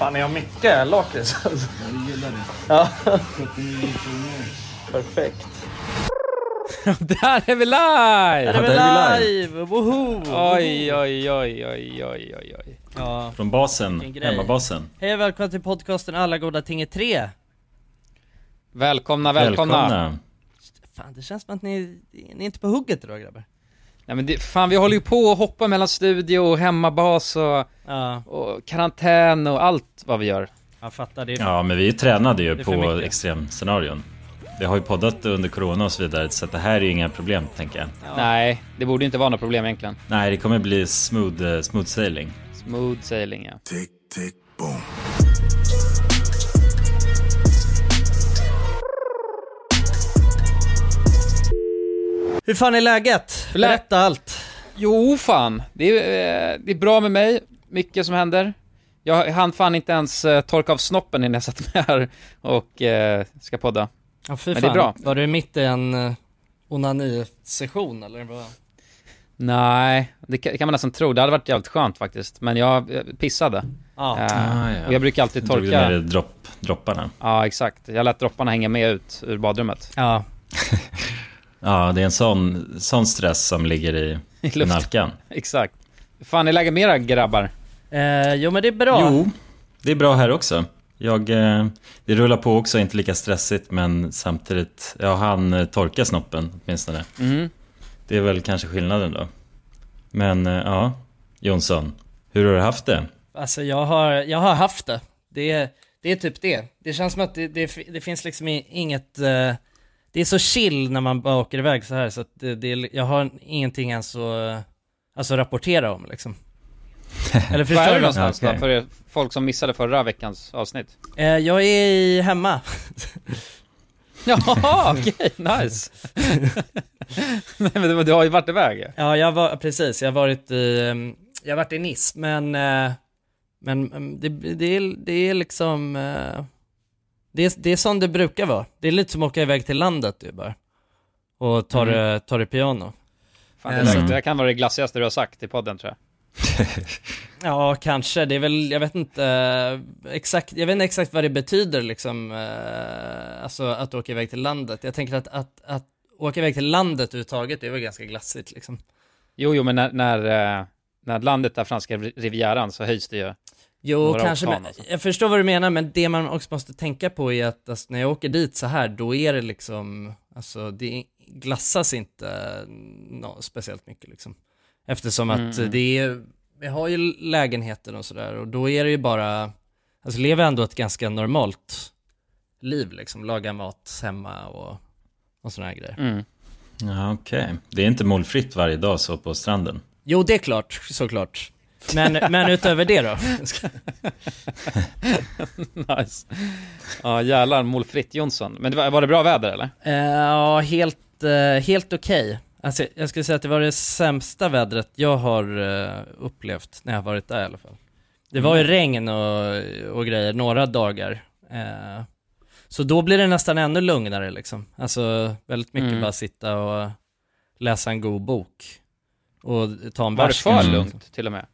Fan, jag har mycket lakrits. Jag gillar det. Ja, 79 kronor. perfekt. Där är vi live! Där är vi är live! Woho! Oj, oj, oj, oj, oj, oj, oj. Ja. Från basen, hemmabasen. Hej och välkomna till podcasten Alla goda ting är tre. Välkomna, välkomna. Fan, det känns som att ni, ni är inte på hugget idag grabbar. Nej men det, fan vi håller ju på och hoppa mellan studio och hemmabas och, Ja, och karantän och allt vad vi gör. jag fattar. Det är Ja, men vi tränade ju är för på extremscenarion. Vi har ju poddat under corona och så vidare, så att det här är ju inga problem, tänker jag. Nej, det borde inte vara något problem egentligen. Nej, det kommer bli smooth, eh, smooth sailing. Smooth sailing ja. Tick, tick, boom. Hur fan är läget? Berätta allt. Jo fan, det är, eh, det är bra med mig. Mycket som händer. Jag hann fan inte ens eh, torka av snoppen innan jag satt med här och eh, ska podda. Ja, fy Men det är bra. Var du mitt i en uh, onani-session eller? Vad? Nej, det kan, kan man nästan tro. Det hade varit jävligt skönt faktiskt. Men jag eh, pissade. Ja. Eh, Ah, ja. Och jag brukar alltid Drog du torka. ner dropp, dropparna? Ja, exakt. Jag lät dropparna hänga med ut ur badrummet. Ja. Ja, det är en sån, sån stress som ligger i, I nalkan. Exakt. Fan är läget med era grabbar? Eh, jo men det är bra. Jo, det är bra här också. Jag, eh, det rullar på också, inte lika stressigt, men samtidigt, jag hann eh, torka snoppen åtminstone. Mm. Det är väl kanske skillnaden då. Men eh, ja, Jonsson, hur har du haft det? Alltså jag har, jag har haft det. Det är, det är typ det. Det känns som att det, det, det finns liksom inget... eh, det är så chill när man bara åker iväg så här så att det, det, jag har ingenting ens att alltså, rapportera om liksom. Eller Var förstår är du du? någonstans Okej. då? För folk som missade förra veckans avsnitt. Eh, jag är i, hemma. Jaha, okej, nice. Nej men du, har ju varit iväg. Ja, jag var, precis, jag har varit i, ehm, jag har varit i Nice, men, eh, men mm, det, det, är, det är liksom, eh, det är, det är som det brukar vara. Det är lite som att åka iväg till landet ju bara. Och ta Mm. det, ta det piano. Fan, det, Mm. det där kan vara det glassigaste du har sagt i podden tror jag. Ja, kanske. Det är väl, jag vet inte eh, exakt, jag vet inte exakt vad det betyder liksom, eh, alltså att åka iväg till landet. Jag tänker att, att, att åka iväg till landet överhuvudtaget, det är väl ganska glassigt liksom. Jo, jo, men när, när, eh, när landet där franska rivieran så höjs det ju. Jo, kanske, men alltså. jag förstår vad du menar, men det man också måste tänka på är att alltså, när jag åker dit så här, då är det liksom, alltså det glassas inte nå speciellt mycket liksom. Eftersom att Mm. det är, vi har ju lägenheter och sådär och då är det ju bara, alltså lever ändå ett ganska normalt liv liksom, laga mat hemma och, och sådana här grejer. Mm. Ja, okej. Det är inte målfritt varje dag så på stranden. Jo, det är klart, såklart. Men, men utöver det då? nice. Ja, jävlar, målfritt Jonsson. Men det var, var det bra väder eller? Eh, Ja, helt, eh, helt okej. Alltså, jag skulle säga att det var det sämsta vädret jag har eh, upplevt när jag varit där i alla fall. Det var ju regn och, och grejer några dagar. Så då blir det nästan ännu lugnare liksom. Alltså väldigt mycket Mm. bara sitta och läsa en god bok. Och ta en Var det bärs för lugnt till och med?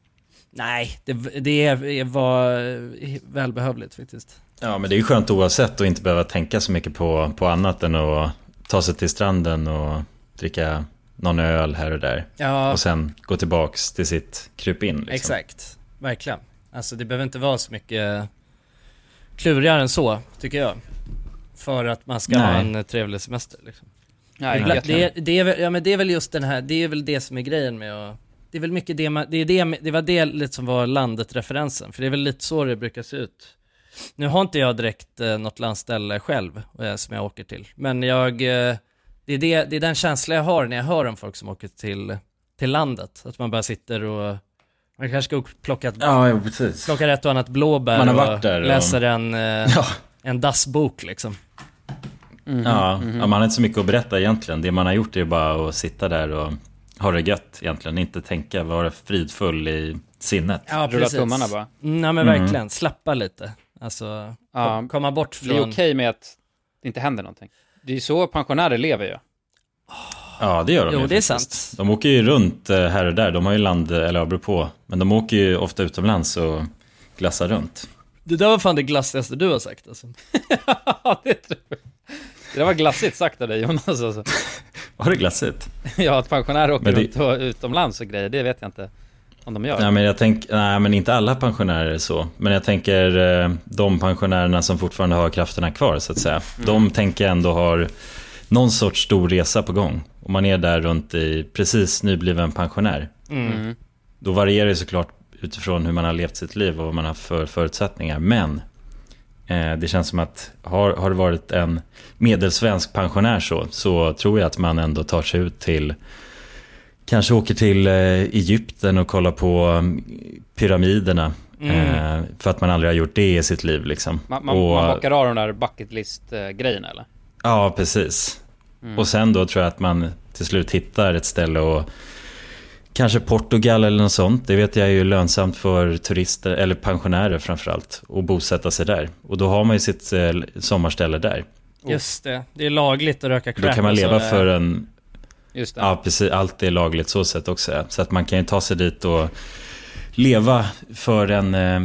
Nej, det, det var eh, välbehövligt faktiskt. Ja, men det är ju skönt oavsett att inte behöva tänka så mycket på, på annat än att ta sig till stranden och dricka någon öl här och där. Ja, Och sen gå tillbaks till sitt krypin. Liksom. Exakt, verkligen. Alltså det behöver inte vara så mycket klurigare än så, tycker jag. För att man ska ha Nej. en eh, trevlig semester liksom. Nej, gött. det, är, det, är ja, men det är väl just den här, det är väl det som är grejen med att det är väl mycket det man, det är det, det var det lite som var landet-referensen, för det är väl lite så det brukar se ut. Nu har inte jag direkt eh, något landställe själv eh, som jag åker till, men jag, eh, det, är det, det är den känsla jag har när jag hör om folk som åker till, till landet. Att man bara sitter och, man kanske ska plocka, Ja, ja, plocka ett och annat blåbär Man har och varit där och- läser en, eh, Ja. en dassbok liksom. Mhm, Ja, mhm. ja, man har inte så mycket att berätta egentligen. Det man har gjort är bara att sitta där och ha det gött egentligen. Inte tänka, vara fridfull i sinnet. Ja, Rulla tummarna bara. Mm, Ja men Mm. verkligen, slappa lite. Alltså, Ja. kom- komma bort Bli från... okej med att det inte händer någonting. Det är ju så pensionärer lever ju. Ja, det gör de Jo, ju det är faktiskt. sant. De åker ju runt eh, här och där. De har ju land, eller ja, beror på. Men de åker ju ofta utomlands och glassar runt. Det där var fan det glassigaste du har sagt alltså. Ja, det tror jag. Det var glassigt sagt av dig Jonas alltså. Var det glassigt? Ja, att pensionärer åker det- runt och, utomlands och grejer, det vet jag inte om de gör. Nej men jag tänker, nej men inte alla pensionärer är så. Men jag tänker eh, de pensionärerna som fortfarande har krafterna kvar så att säga. De tänker ändå har någon sorts stor resa på gång. Om man är där runt i precis nybliven pensionär. Mm. Då varierar det såklart utifrån hur man har levt sitt liv och vad man har för förutsättningar. Men det känns som att har, har det varit en medelsvensk pensionär så, så tror jag att man ändå tar sig ut till Kanske åker till eh, Egypten och kollar på mm, pyramiderna. Eh, för att man aldrig har gjort det i sitt liv liksom. Man, man, och, man bockar av de där bucket list-grejerna eller? Ja, precis. Och sen då tror jag att man till slut hittar ett ställe och Kanske Portugal eller något sånt. Det vet jag är ju lönsamt för turister, eller pensionärer framförallt. Att bosätta sig där. Och då har man ju sitt eh, sommarställe där. Just det, det är lagligt att röka crack Då kan man så, leva eh, för en... Just det. Ja, precis. Allt är lagligt så sätt också. Så att man kan ju ta sig dit och leva för en eh,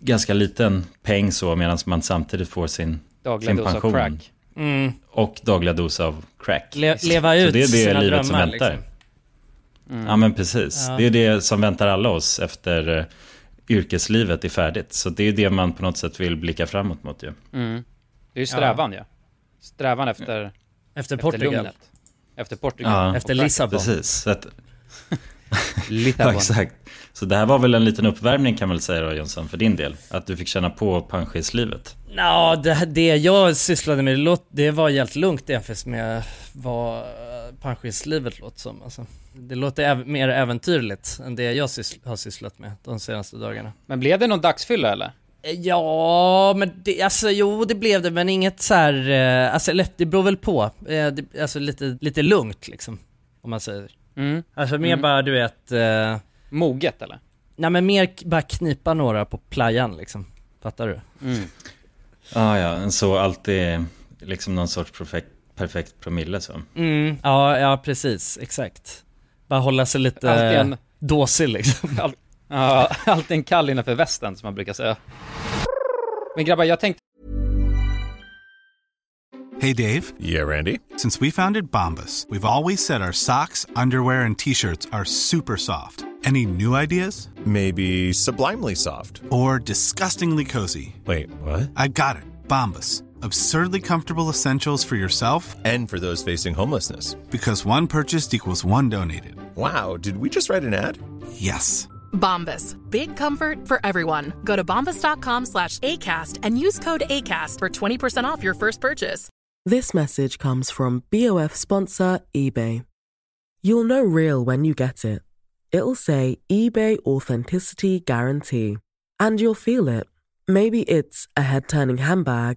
ganska liten peng så medan man samtidigt får sin, Dagliga sin dos av pension. crack. Mm, Och dagliga dos av crack. le, leva Så ut det är det sina livet som drömmar väntar. liksom. Ja men precis. Ja. Det är det som väntar alla oss efter eh, yrkeslivet är färdigt. Så det är det man på något sätt vill blicka framåt mot ju. Mm. Det är ju strävan ja. Strävan efter, Efter efter Portugal, lugnet. Efter Portugal. Ja, efter. Lissabon. precis. Så att, ja, Lissabon. exakt. Så det här var väl en liten uppvärmning kan man väl säga då Jonsson, för din del. Att du fick känna på panschislivet. Ja, det, det jag sysslade med, det var helt lugnt jämfört med vad pensionärslivet låter som alltså. Det låter äv- mer äventyrligt än det jag syssl- har sysslat med de senaste dagarna. Men blev det någon dagsfylla eller? Eh, Ja, men det, alltså jo det blev det men inget så här, eh, alltså eller, det beror väl på. Eh, det, alltså lite, lite lugnt liksom. Om man säger. Mm. Alltså mer Mm. bara du vet, eh, Moget eller? nej men mer bara knipa några på playan liksom. Fattar du? Mm. Ah, ja, en så alltid liksom någon sorts perfekt, perfekt promille så. Mm, ja, ja precis, exakt. Bara hålla sig lite Alltid en, dåsig liksom. all, ja, alltid en kall innanför västen som man brukar säga. Men grabbar, jag tänkte Hey Dave, Yeah, Randy. since we founded Bombus, we've always said our socks, underwear, and t shirts are super soft. Any new ideas? Maybe sublimely soft. Or disgustingly cozy? Wait, what? I got it. Bombus. Absurdly comfortable essentials for yourself And for those facing homelessness. because one purchased equals one donated. Wow, did we just write an ad? Yes. Bombas. Big comfort for everyone. Go to bombas.com slash ACAST and use code ACAST for 20% off your first purchase. This message comes from BOF sponsor eBay. You'll know real when you get it. It'll say eBay Authenticity Guarantee. And you'll feel it. Maybe it's a head turning handbag,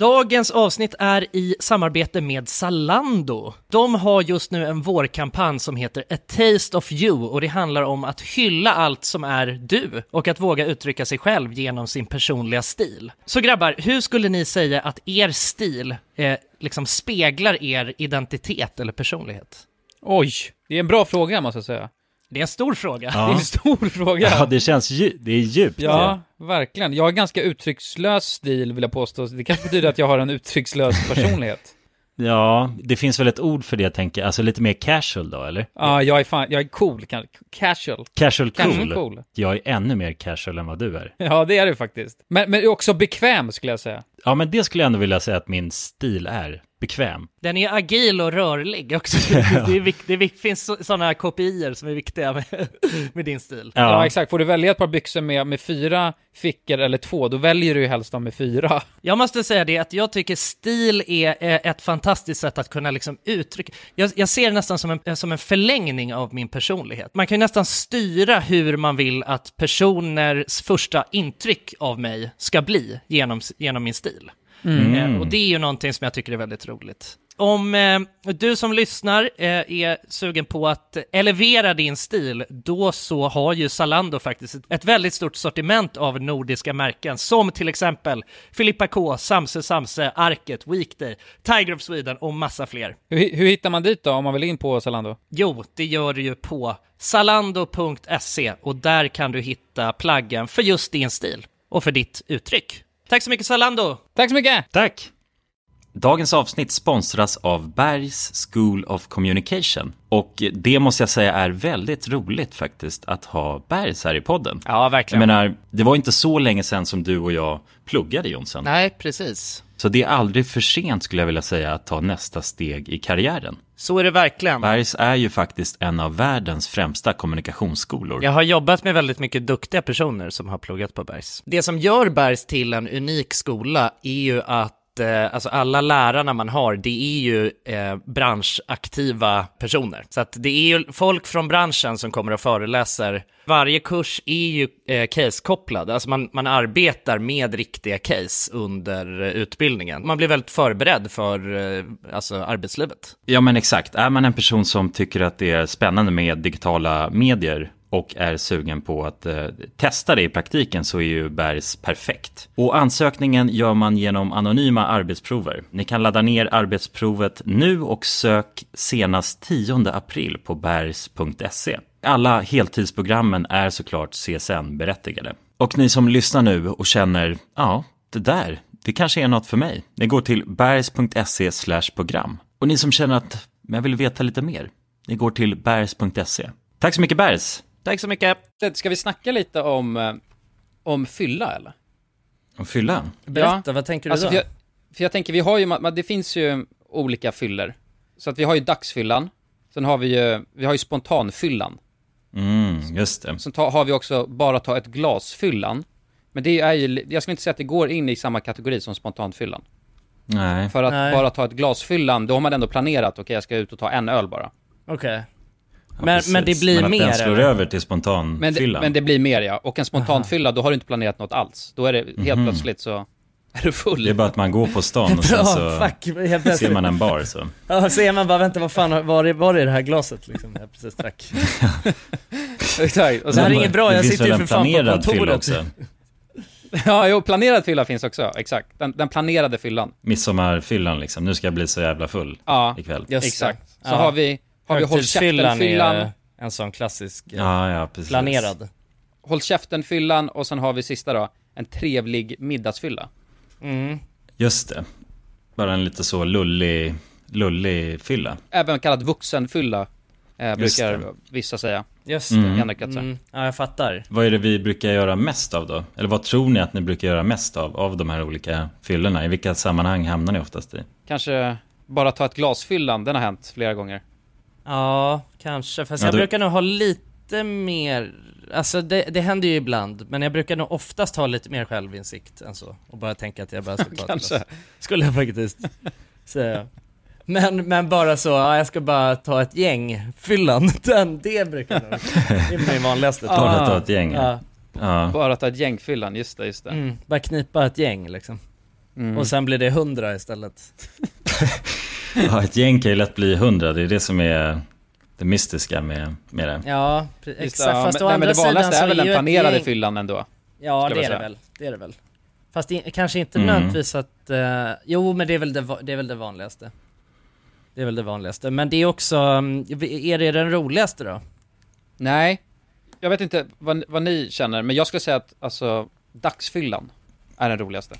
Dagens avsnitt är i samarbete med Zalando. De har just nu en vårkampanj som heter A Taste of You och det handlar om att hylla allt som är du och att våga uttrycka sig själv genom sin personliga stil. Så grabbar, hur skulle ni säga att er stil eh, liksom speglar er identitet eller personlighet? Oj, det är en bra fråga måste jag säga. Det är en stor fråga. Det är en stor fråga. Ja, det känns dju- det är djupt. Ja, verkligen. Jag har ganska uttryckslös stil vill jag påstå. Det kanske betyder att jag har en uttryckslös personlighet. ja, det finns väl ett ord för det tänker jag. Alltså lite mer casual då, eller? Ja, jag är fan, jag är cool, casual. Casual cool. Casual cool. Jag är ännu mer casual än vad du är. Ja, det är det faktiskt. Men, men också bekväm skulle jag säga. Ja, men det skulle jag ändå vilja säga att min stil är. Bekväm. Den är agil och rörlig också. Det, är vikt, det är vikt, finns sådana kopior som är viktiga med, med din stil. Ja. exakt. Får du välja ett par byxor med, med fyra fickor eller två, då väljer du ju helst de med fyra. Jag måste säga det att jag tycker stil är ett fantastiskt sätt att kunna liksom uttrycka. Jag, jag ser det nästan som en, som en förlängning av min personlighet. Man kan ju nästan styra hur man vill att personers första intryck av mig ska bli genom, genom min stil. Mm. Eh, och det är ju någonting som jag tycker är väldigt roligt. Om eh, du som lyssnar eh, är sugen på att elevera din stil, då så har ju Zalando faktiskt ett, väldigt stort sortiment av nordiska märken, som till exempel Filippa K, Samse Samse, Arket, Weekday, Tiger of Sweden och massa fler. Hur, hur hittar man dit då, om man vill in på Zalando? Jo, det gör du ju på zalando.se och där kan du hitta plaggen för just din stil och för ditt uttryck. Tack så mycket Zalando! Tack så mycket! Tack! Dagens avsnitt sponsras av Bergs School of Communication. Och det måste jag säga är väldigt roligt faktiskt att ha Bergs här i podden. Ja, verkligen. Jag menar, det var inte så länge sedan som du och jag pluggade Jonsson. Nej, precis. Så det är aldrig för sent skulle jag vilja säga att ta nästa steg i karriären. Så är det verkligen. Bergs är ju faktiskt en av världens främsta kommunikationsskolor. Jag har jobbat med väldigt mycket duktiga personer som har pluggat på Bergs. Det som gör Bergs till en unik skola är ju att eh, alltså alla lärarna man har, det är ju eh, branschaktiva personer. Så att det är ju folk från branschen som kommer och föreläser. Varje kurs är ju eh, case-kopplad, alltså man, man arbetar med riktiga case under eh, utbildningen. Man blir väldigt förberedd för eh, alltså arbetslivet. Ja men exakt, är man en person som tycker att det är spännande med digitala medier och är sugen på att eh, testa det i praktiken så är ju Bergs perfekt. Och ansökningen gör man genom anonyma arbetsprover. Ni kan ladda ner arbetsprovet nu och sök senast 10 april på bergs.se. Alla heltidsprogrammen är såklart CSN-berättigade. Och ni som lyssnar nu och känner, ja, det där, det kanske är något för mig. Ni går till bergs.se program. Och ni som känner att jag vill veta lite mer, ni går till bergs.se. Tack så mycket Bergs! Tack så mycket! Ska vi snacka lite om, eh, om fylla eller? Om fylla? Berätta, vad tänker du alltså, då? För jag, för jag tänker, vi har ju, det finns ju olika fyller. Så att vi har ju dagsfyllan, sen har vi ju, vi har ju spontanfyllan. Mm, just det. Sen ta, har vi också bara ta ett glas-fyllan. Men det är ju, jag skulle inte säga att det går in i samma kategori som spontanfyllan. Nej. För att Nej. bara ta ett glasfyllan, då har man ändå planerat, okej jag ska ut och ta en öl bara. Okej. Ja, Men, men det blir men att mer den slår eller? över till Men det, spontanfyllan. men det blir mer ja, och en spontanfylla, då har du inte planerat något alls. Då är det helt Mhm. plötsligt så är du full. Det är bara att man går på stan och sen så fuck, ser man en bar så. Ja, ser man bara, vänta vad fan, var är, var är det här glaset liksom? Jag precis drack. Exakt. Och Det här är inget bra, jag sitter ju för fan på planerad fylla kontoret. också. ja, jo, planerad fylla finns också, exakt. Den, den planerade fyllan. Midsommarfyllan liksom. Nu ska jag bli så jävla full Ja, ikväll. Just exakt. Så Ja. har vi, har vi håll käften-fyllan, är en sån klassisk, eh, Ja, ja, planerad. håll käften-fyllan och sen har vi sista då, en trevlig middagsfylla. Mm. Just det. Bara en lite så lullig, lullig fylla. Även kallad vuxenfylla, eh, brukar det. vissa säga Just Mm. det. i andra kretsar. Mm. Ja, jag fattar. Vad är det vi brukar göra mest av då? Eller vad tror ni att ni brukar göra mest av, av de här olika fyllorna? I vilka sammanhang hamnar ni oftast i? Kanske bara ta ett glas-fyllan, den har hänt flera gånger. Ja, kanske. Fast Ja, jag du- brukar nog ha lite mer, alltså det, det händer ju ibland, men jag brukar nog oftast ha lite mer självinsikt än så. Och bara tänka att jag bara ska ta ett Kanske. Skulle jag faktiskt säga. Men, men bara så, ja, jag ska bara ta ett gäng, fyllan, den, det brukar jag nog, det är min vanligaste. Bara ta ett gäng? Ja, Ja. Bara ta ett gängfyllan, just det, just det. mm, bara knipa ett gäng liksom. Mm. Och sen blir det hundra istället. ja, ett gäng kan ju lätt bli hundra. Det är det som är det mystiska med, med det. Ja, Just exakt. det, ja, Fast men, å nej, andra men det vanligaste är väl den planerade gäng- fyllan ändå. Ja, det är det väl. Det är det väl. Fast i, kanske inte Mm. nödvändigtvis att... eh, jo, men det är, väl det, det är väl det vanligaste. Det är väl det vanligaste. Men det är också... mm, Är det den roligaste då? Nej, jag vet inte vad, vad ni känner, men jag skulle säga att alltså, dagsfyllan är den roligaste.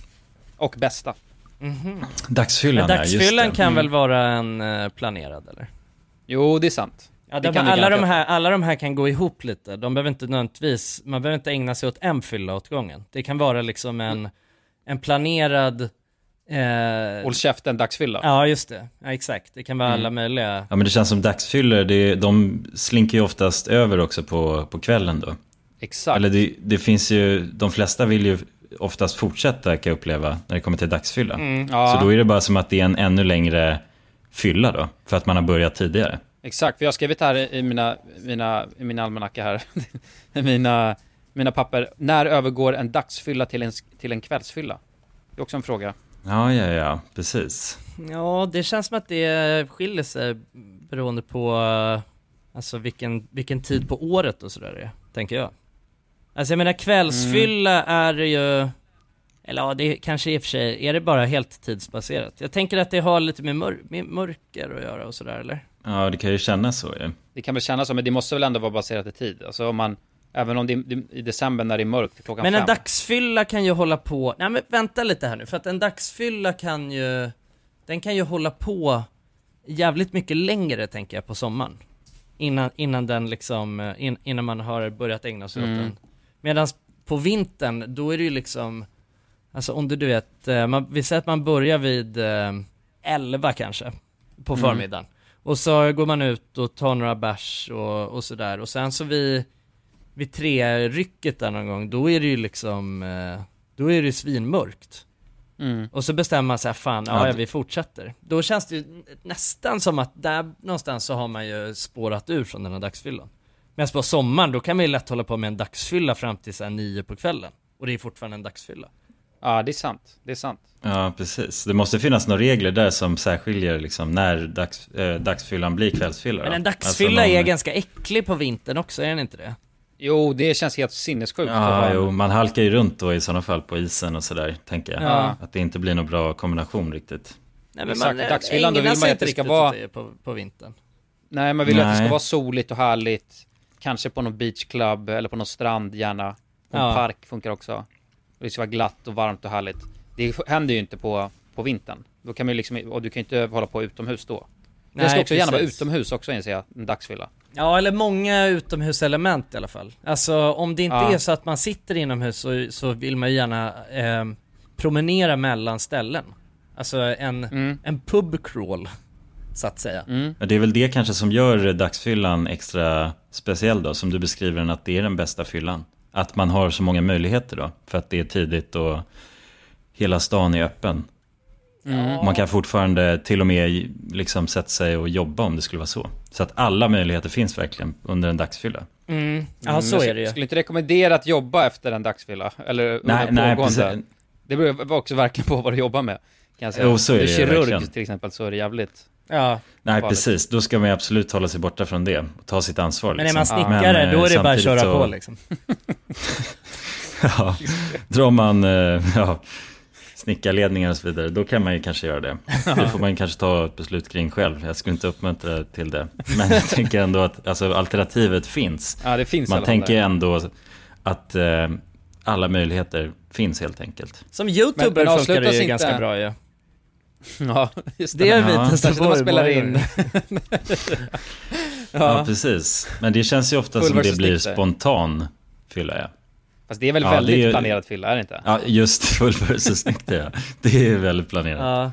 Och bästa. Mhm. Dagsfyllan, Men ja, dagsfyllan det. kan Mm. väl vara en eh, planerad eller? Jo, det är sant. Ja, Det kan alla, de här, alla de här kan gå ihop lite. De behöver inte nödvändigtvis, man behöver inte ägna sig åt en fylla åt gången. Det kan vara liksom en, en planerad Eh, Håll käften, dagsfylla. ja, just det. Ja, exakt. Det kan vara Mm. alla möjliga. Ja men det känns som dagsfyllor, det, de slinker ju oftast över också på, på kvällen då. Exakt. Eller det, det finns ju, de flesta vill ju oftast fortsätta kan jag uppleva när det kommer till dagsfylla. Mm, ja. Så då är det bara som att det är en ännu längre fylla då, för att man har börjat tidigare. Exakt, för jag har skrivit här i mina, mina, i min almanacka här, i mina, mina papper. När övergår en dagsfylla till en, till en kvällsfylla? Det är också en fråga. Ja, ja, ja, precis. Ja, det känns som att det skiljer sig beroende på eh, alltså vilken, vilken tid på året och sådär det är, tänker jag. Alltså jag menar kvällsfylla är ju, eller ja, det är, kanske i och för sig, är det bara helt tidsbaserat? Jag tänker att det har lite med, mör, med mörker att göra och sådär eller? Ja, det kan ju kännas så ju. Det kan väl kännas så, men det måste väl ändå vara baserat i tid. Alltså om man, även om det är i december när det är mörkt klockan Men fem. en dagsfylla kan ju hålla på, nej men vänta lite här nu, för att en dagsfylla kan ju, den kan ju hålla på jävligt mycket längre tänker jag på sommaren. Innan, innan den liksom, eh, in, innan man har börjat ägna sig Mm. åt den. Medan på vintern, då är det ju liksom, alltså om du, du vet, eh, man, vi säger att man börjar vid eh, 11 kanske, på Mm. förmiddagen. Och så går man ut och tar några bärs och, och sådär, och sen så vid vid tre rycket där någon gång, då är det ju liksom, eh, då är det ju svinmörkt. Mm. Och så bestämmer man sig, fan, ja, Ja, vi fortsätter. Då känns det ju nästan som att där någonstans så har man ju spårat ur från den här dagsfyllan. Medan på sommaren, då kan man ju lätt hålla på med en dagsfylla fram till så här nio på kvällen. Och det är fortfarande en dagsfylla. Ja, det är sant. Det är sant. Ja, precis. Det måste finnas några regler där som särskiljer liksom när dags, eh, dagsfyllan blir kvällsfylla. Men en dagsfylla Alltså någon- är ganska äcklig på vintern också, är den inte det? Jo, det känns helt sinnessjukt. Ja, jo, man halkar ju runt då i sådana fall på isen och sådär, tänker jag. Ja. Att det inte blir någon bra kombination riktigt. Nej men Exakt, man, dagsfyllan, då vill man ju att inte det ska vara- på, på vintern. Nej, man vill ju att det ska Nej. vara soligt och härligt. Kanske på någon beachclub eller på någon strand gärna. På en Ja. park funkar också. Det ska vara glatt och varmt och härligt. Det händer ju inte på, på vintern. Då kan man liksom, och du kan ju inte hålla på utomhus då. det ska Nej, också gärna vara precis. utomhus också inser jag, en dagsfylla. Ja, eller många utomhuselement i alla fall. Alltså om det inte Ja. är så att man sitter inomhus så, så vill man ju gärna eh, promenera mellan ställen. Alltså en, Mm. en pub crawl, så att säga. Mm. Det är väl det kanske som gör dagsfyllan extra speciell då, som du beskriver den, att det är den bästa fyllan. Att man har så många möjligheter då, för att det är tidigt och hela stan är öppen. Mm. Man kan fortfarande till och med liksom sätta sig och jobba om det skulle vara så. Så att alla möjligheter finns verkligen under en dagsfylla. Mm. Ja, så jag är det ju. skulle inte rekommendera att jobba efter en dagsfylla. Eller under Nej, nej, precis. Det beror också verkligen på vad du jobbar med. Kan jag säga. Jo, så är det är kirurg verkligen. till exempel så är det jävligt. Ja. Nej, Farligt. precis. Då ska man absolut hålla sig borta från det och ta sitt ansvar. Men är liksom. man snickare, Men, eh, då är det bara att köra så- på liksom. Ja, drar man eh, ja, snickarledningar och så vidare, då kan man ju kanske göra det. Det får man kanske ta ett beslut kring själv. Jag skulle inte uppmuntra till det. Men jag tänker ändå att alltså, alternativet finns. Ja, det finns Man tänker där. ändå att eh, alla möjligheter finns helt enkelt. Som youtuber Men- men funkar det ju inte- ganska bra ju. Ja, just det. Det är Ja. vi Särskilt när man spelar in. Ja, ja. precis. Men det känns ju ofta Full som det blir stick där. spontan fylla, ja. Fast det är väl Ja, väldigt det är- planerat fylla, är det inte? Ja, just full versus snyggt, ja. Det är väldigt planerat. Ja.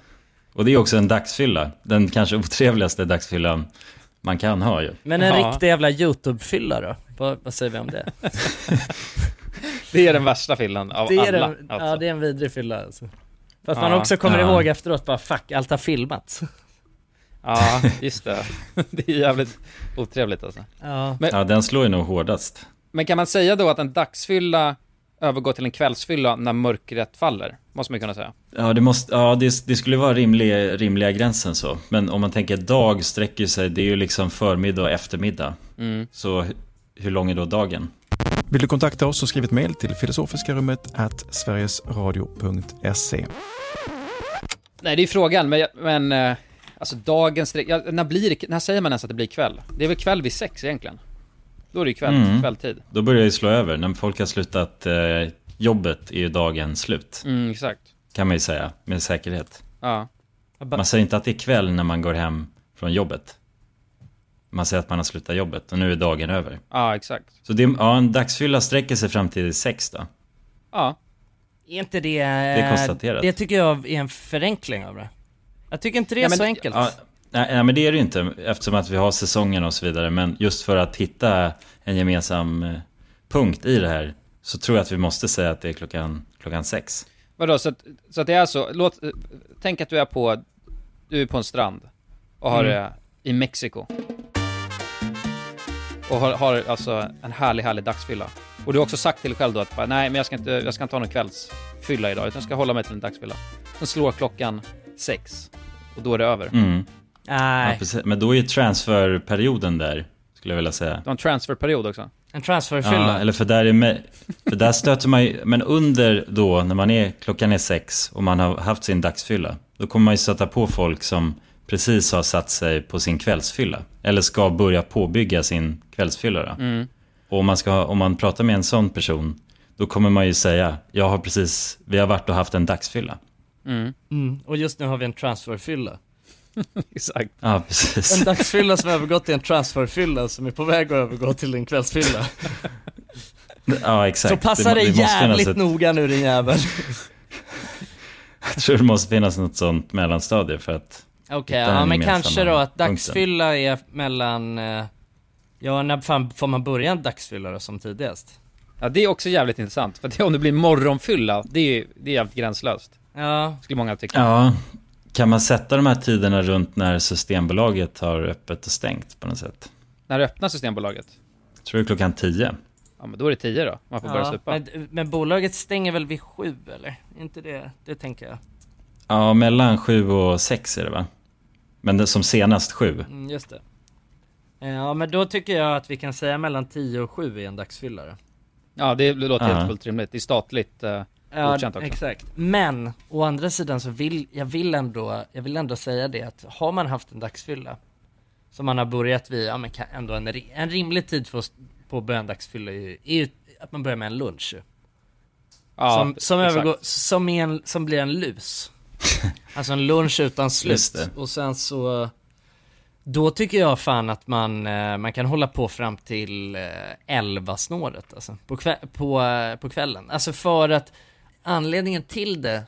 Och det är också en dagsfylla. Den kanske otrevligaste dagsfyllan man kan ha ju. Men en Ja. riktig jävla youtube-fylla då? Vad, vad säger vi om det? Det är den värsta fyllan av Det är, alla. en, alltså. ja, det är en vidrig fylla alltså. För att Ja. man också kommer Ja. ihåg efteråt bara fuck, allt har filmats. ja, just det. Det är jävligt otrevligt alltså. Ja. Men- Ja, den slår ju nog hårdast. Men kan man säga då att en dagsfylla övergår till en kvällsfylla när mörkret faller? Måste man kunna säga. Ja, det, måste, ja, det, det skulle vara rimlig, rimliga gränsen så. Men om man tänker dag sträcker sig, det är ju liksom förmiddag och eftermiddag. Mm. Så hu- hur lång är då dagen? Vill du kontakta oss så skriv ett mejl till filosofiska at sverigesradio.se. Nej, det är frågan, men, men eh, alltså dagens ja, när blir när säger man ens att det blir kväll? Det är väl kväll vid sex egentligen? Då är det ju kväll, Mm. kvälltid. Då börjar det slå över. När folk har slutat eh, jobbet är ju dagen slut. Mm, exakt. Kan man ju säga, med säkerhet. Ja. Man säger inte att det är kväll när man går hem från jobbet. Man säger att man har slutat jobbet och nu är dagen över. Ja, exakt. Så det, ja, en dagsfylla sträcker sig fram till sex då. Ja. Är inte det... är konstaterat. Det tycker jag är en förenkling av det. Jag tycker inte det är Ja, men- så enkelt. Ja, nej, nej, men det är det ju inte eftersom att vi har säsongen och så vidare. Men just för att hitta en gemensam eh, punkt i det här så tror jag att vi måste säga att det är klockan, klockan sex. Vadå, så att, så att det är så, låt, tänk att du är på, du är på en strand och har Mm. det i Mexiko. Och har, har alltså en härlig, härlig dagsfylla. Och du har också sagt till dig själv då att bara, nej men jag ska inte, jag ska inte ha någon kvällsfylla idag, utan jag ska hålla mig till en dagsfylla. Sen slår klockan sex och då är det över. Mm. Ja, Nej, precis. Men då är ju transferperioden där, skulle jag vilja säga. Du har en transferperiod också. en transferfylla. Ja, eller för där, är med, för där stöter man ju, men under då, när man är, klockan är sex och man har haft sin dagsfylla, då kommer man ju stöta på folk som precis har satt sig på sin kvällsfylla. Eller ska börja påbygga sin kvällsfylla då. Mm. Och om man, ska, om man pratar med en sån person, då kommer man ju säga, jag har precis, vi har varit och haft en dagsfylla. Mm. Mm. Och just nu har vi en transferfylla. Exakt. Ja, precis. En dagsfylla som övergått till en transferfylla som är på väg att övergå till en kvällsfylla. Ja, exakt. Så passa Det- dig jävligt ett- noga nu din jävel. Jag tror det måste finnas något sånt mellanstadie för att Okej, hitta ja men kanske då att punkten. dagsfylla är mellan... eh, Ja, när fan får man börja en dagsfylla då som tidigast? Ja, det är också jävligt intressant. För att om det blir morgonfylla, det är, det är jävligt gränslöst. Ja, Skulle många tycka. Ja, kan man sätta de här tiderna runt när Systembolaget har öppet och stängt på något sätt? När öppnar Systembolaget? Jag tror det är klockan 10. Ja, men då är det tio då. Man får börja ja supa. men, men bolaget stänger väl vid sju eller? Inte det? Det tänker jag. Ja, mellan 7 och 6 är det va? Men det, som senast 7. Mm, just det. Eh, Ja men då tycker jag att vi kan säga mellan 10 och 7 är en dagsfylla då. Ja, det låter Ja. helt fullt rimligt. Det är statligt eh, Ja, godkänt också. exakt. Men, å andra sidan så vill, jag vill ändå, jag vill ändå säga det att har man haft en dagsfylla som man har börjat vid, ja men kan- ändå en, en rimlig tid för att påbörja en dagsfylla är ju, är ju att man börjar med en lunch ju. Ja, som, som exakt. övergår, som, är en, som blir en lus. alltså en lunch utan slut. det. Och sen så, då tycker jag fan att man, eh, man kan hålla på fram till eh, 11 snåret alltså. På, kväll, på, eh, på kvällen. Alltså för att anledningen till det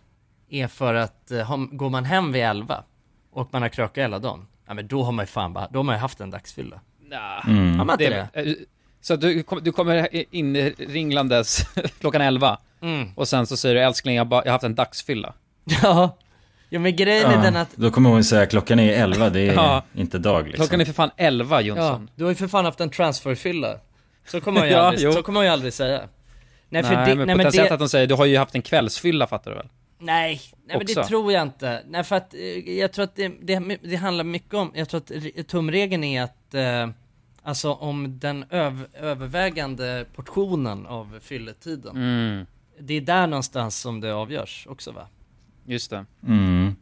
är för att eh, går man hem vid 11 och man har krökat hela dagen, ja men då har man ju fan bara, då har man ju haft en dagsfylla. Nah, Mm. Har man inte det? eh, Så du, kom- du kommer in ringlandes klockan 11 Mm. och sen så säger du älskling, jag, har bara- jag har haft en dagsfylla. Ja. Ja men grejen är den Ja, att då kommer hon säga klockan är 11, det är Ja. inte dag liksom. Klockan är för fan 11 Ja, Jonsson. du har ju för fan haft en transferfylla. Så kommer man ju Ja, aldrig, jo. så kommer man ju aldrig säga. Nej Nej, för det, men nej men det att de säger du har ju haft en kvällsfylla fattar du väl? nej, nej men det tror jag inte. Nej för att, eh, jag tror att det, det, det handlar mycket om, jag tror att re- tumregeln är att, eh, alltså om den öv, övervägande portionen av fylletiden, Mm, det är där någonstans som det avgörs också va? Just det. Mm.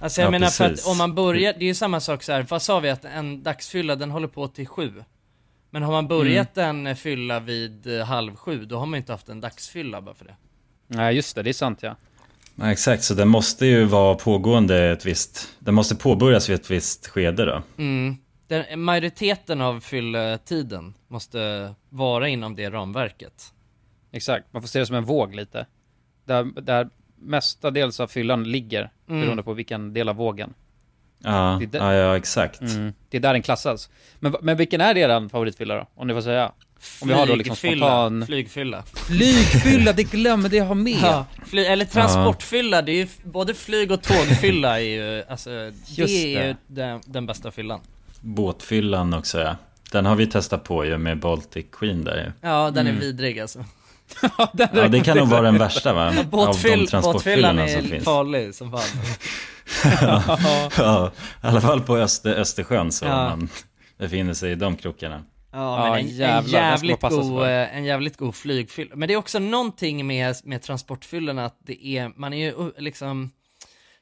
Alltså jag Ja, menar för att precis. om man börjar, det är ju samma sak så här. vad sa vi att en dagsfylla den håller på till sju? Men har man börjat Mm. en fylla vid eh, halv sju, då har man ju inte haft en dagsfylla bara för det. Nej just det, det är sant ja. Ja, exakt, så den måste ju vara pågående ett visst, den måste påbörjas vid ett visst skede då. Mm. Den, majoriteten av fylletiden måste vara inom det ramverket. Exakt, man får se det som en våg lite. Där, där mestadels av fyllan ligger, Mm. beroende på vilken del av vågen. Ja, Det är det- ja, ja exakt. Mm. Det är där den klassas. Men, men vilken är er favoritfylla då? Om ni får säga. Om vi har då liksom Flygfylla. spontan... Flygfylla. Flygfylla, det glömde jag ha med! Ja, fly, eller transportfylla, det är ju både flyg och tågfylla är ju, alltså det Just är det. ju den, den bästa fyllan. Båtfyllan också ja. Den har vi testat på ju med Baltic Queen där ju. Ja, den Mm. är vidrig alltså. Den Ja, det kan nog vara den värsta va? Ja, Av båtfyll, de båtfyllan transportfyllorna som är finns. farlig som fan. Ja, i alla fall på Öster, Östersjön så Ja. man befinner sig i de krokarna. Ja, Ja, men en, jävlar, en, ska man jävligt god, eh, en jävligt god flygfylla. Men det är också någonting med, med transportfyllorna att det är, man är ju uh, liksom,